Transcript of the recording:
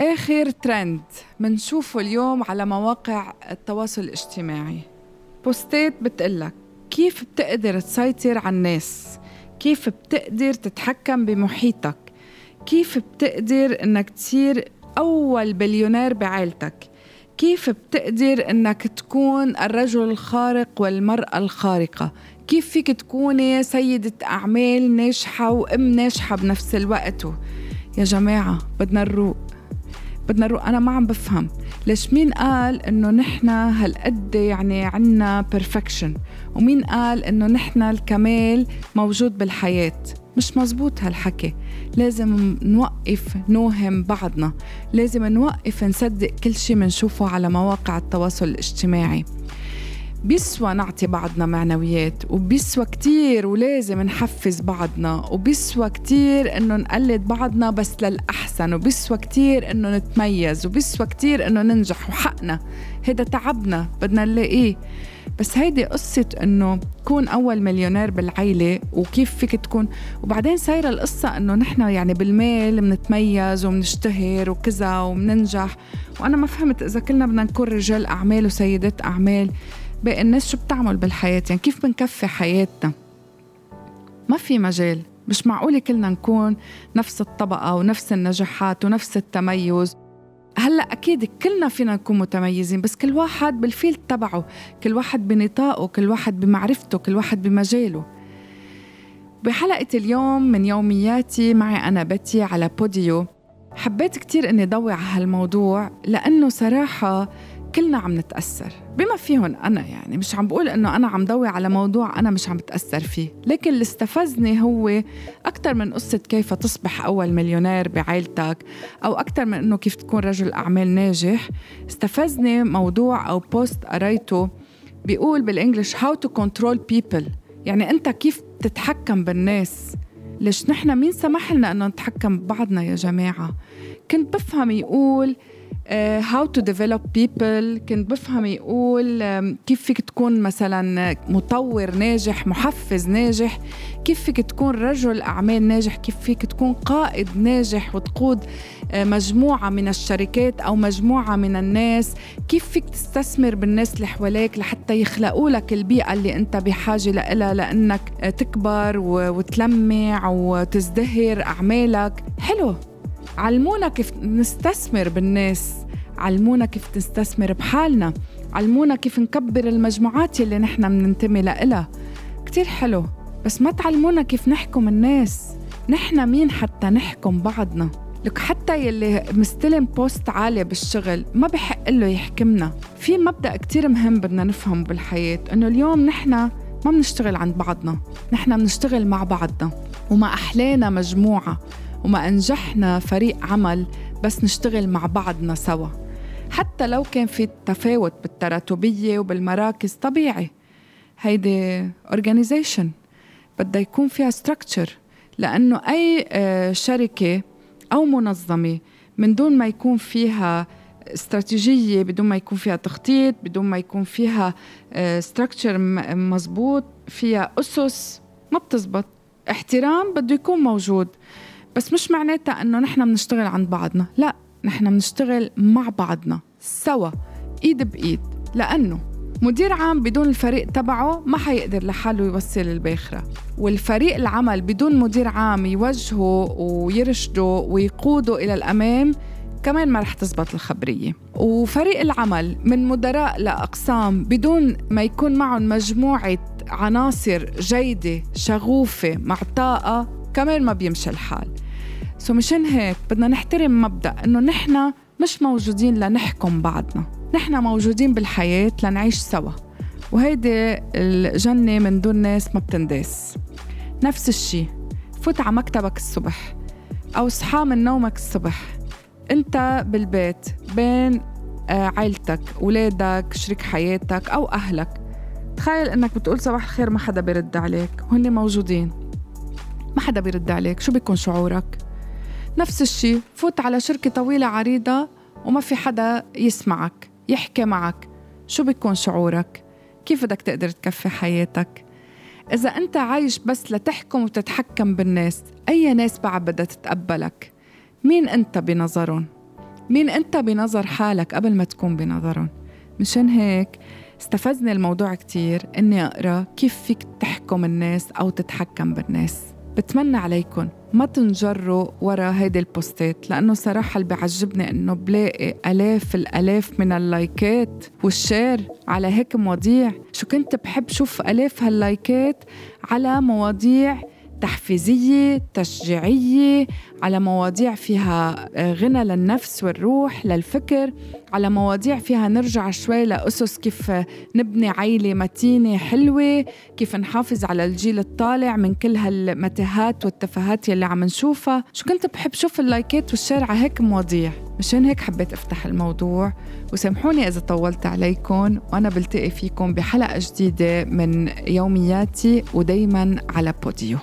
آخر ترند منشوفه اليوم على مواقع التواصل الاجتماعي. بوستات بتقلك كيف بتقدر تسيطر على الناس؟ كيف بتقدر تتحكم بمحيطك؟ كيف بتقدر إنك تصير أول بليونير بعائلتك؟ كيف بتقدر إنك تكون الرجل الخارق والمرأة الخارقة؟ كيف فيك تكوني سيدة أعمال ناجحة وأم ناجحة بنفس الوقت؟ يا جماعة بدنا نروق. بدنا نروق أنا ما عم بفهم. ليش مين قال إنه نحن هالقد يعني عنا بيرفكشن ومين قال إنه نحن الكمال موجود بالحياة؟ مش مزبوط هالحكي. لازم نوقف نوهم بعضنا. لازم نوقف نصدق كل شي منشوفه على مواقع التواصل الاجتماعي. بيسوى نعطي بعضنا معنويات وبيسوى كتير ولازم نحفز بعضنا وبيسوى كتير إنه نقلد بعضنا بس للأحسن وبيسوى كتير إنه نتميز وبيسوى كتير إنه ننجح وحقنا. هيدا تعبنا بدنا نلاقيه. بس هيدي قصة إنه كون أول مليونير بالعيلة وكيف فيك تكون. وبعدين صايرة القصة إنه نحن يعني بالمال بنتميز وبنشتهر وكذا وبننجح وأنا ما فهمت إذا كلنا بدنا نكون رجال أعمال وسيدات أعمال. باقي الناس شو بتعمل بالحياة؟ يعني كيف بنكفي حياتنا؟ ما في مجال مش معقولة كلنا نكون نفس الطبقة ونفس النجاحات ونفس التميز. هلأ أكيد كلنا فينا نكون متميزين بس كل واحد بال field تبعه كل واحد بنطاقه كل واحد بمعرفته كل واحد بمجاله. بحلقة اليوم من يومياتي معي أنا بتي على Podeo. حبيت كتير أني ضوي على هالموضوع لأنه صراحة كلنا عم نتأثر. بما فيهم أنا يعني مش عم بقول إنه أنا عم ضوي على موضوع أنا مش عم بتأثر فيه. لكن اللي استفزني هو أكثر من قصة كيف تصبح أول مليونير بعائلتك أو أكثر من إنه كيف تكون رجل أعمال ناجح. استفزني موضوع أو post قريته بيقول بال English how to control people. يعني أنت كيف تتحكم بالناس. ليش نحن مين سمح لنا إنه نتحكم ببعضنا يا جماعة؟ كنت بفهم يقول how to develop people كنت بفهم يقول كيف فيك تكون مثلا مطور ناجح محفز ناجح؟ كيف فيك تكون رجل أعمال ناجح؟ كيف فيك تكون قائد ناجح وتقود آه، مجموعة من الشركات أو مجموعة من الناس؟ كيف فيك تستثمر بالناس اللي حواليك لحتى يخلقوا لك البيئة اللي أنت بحاجة لها لأنك تكبر وتلمع وتزدهر أعمالك؟ حلو. علمونا كيف نستثمر بالناس علمونا كيف نستثمر بحالنا علمونا كيف نكبر المجموعات اللي نحن بننتمي لها كتير حلو بس ما تعلمونا كيف نحكم الناس. نحن مين حتى نحكم بعضنا؟ لك حتى يلي مستلم بوست عالي بالشغل ما بحق له يحكمنا. في مبدأ كتير مهم بدنا نفهمه بالحياة إنه اليوم نحن ما بنشتغل عند بعضنا نحن بنشتغل مع بعضنا. وما أحلانا مجموعة. وما أنجحنا فريق عمل بس نشتغل مع بعضنا سوا. حتى لو كان في تفاوت بالتراتبية وبالمراكز طبيعي. هيدي organization بدها يكون فيها structure لأنه أي آه، شركة أو منظمة من دون ما يكون فيها استراتيجية بدون ما يكون فيها تخطيط بدون ما يكون فيها ستراكشر آه، مزبوط فيها أسس ما بتزبط. احترام بده يكون موجود. بس مش معناتها إنه نحن بنشتغل عند بعضنا. لا نحن بنشتغل مع بعضنا سوا إيد بإيد. لأنه مدير عام بدون الفريق تبعه ما حيقدر لحاله يوصل الباخرة. والفريق العمل بدون مدير عام يوجهه ويرشده ويقوده إلى الأمام كمان ما رح تزبط الخبرية. وفريق العمل من مدراء لأقسام بدون ما يكون معهم مجموعة عناصر جيدة شغوفة معطاءة كمان ما بيمشي الحال. سو مشان هيك بدنا نحترم مبدأ إنه نحن مش موجودين لنحكم بعضنا. نحن موجودين بالحياة لنعيش سوا. وهيدي الجنة من دون ناس ما بتنداس. نفس الشي. فوت على مكتبك الصبح أو صحى من نومك الصبح. أنت بالبيت بين آه، عيلتك ولادك شريك حياتك أو أهلك. تخيل إنك بتقول صباح الخير ما حدا بيرد عليك. وهن موجودين. ما حدا بيرد عليك. شو بيكون شعورك؟ نفس الشي فوت على شركة طويلة عريضة وما في حدا يسمعك يحكي معك. شو بيكون شعورك؟ كيف بدك تقدر تكفي حياتك؟ إذا أنت عايش بس لتحكم وتتحكم بالناس أي ناس بعد بدها تتقبلك؟ مين أنت بنظرهم؟ مين أنت بنظر حالك قبل ما تكون بنظرهم؟ مشان هيك استفزني الموضوع كتير إني أقرأ كيف فيك تحكم الناس أو تتحكم بالناس. بتمنى عليكم. ما تنجروا ورا هيدي البوستات لأنه صراحة اللي بيعجبني إنه بلاقي آلاف الآلاف من اللايكات وال share على هيك مواضيع. شو كنت بحب شوف آلاف هاللايكات على مواضيع تحفيزية تشجيعية على مواضيع فيها غنى للنفس والروح للفكر على مواضيع فيها نرجع شوي لأسس كيف نبني عيلة متينة حلوة كيف نحافظ على الجيل الطالع من كل هالمتاهات والتفاهات يلي عم نشوفها. شو كنت بحب شوف اللايكات وال share على هيك مواضيع. مشان هيك حبيت أفتح الموضوع. وسامحوني إذا طولت عليكم. وأنا بلتقي فيكم بحلقة جديدة من يومياتي ودايما على Podeo.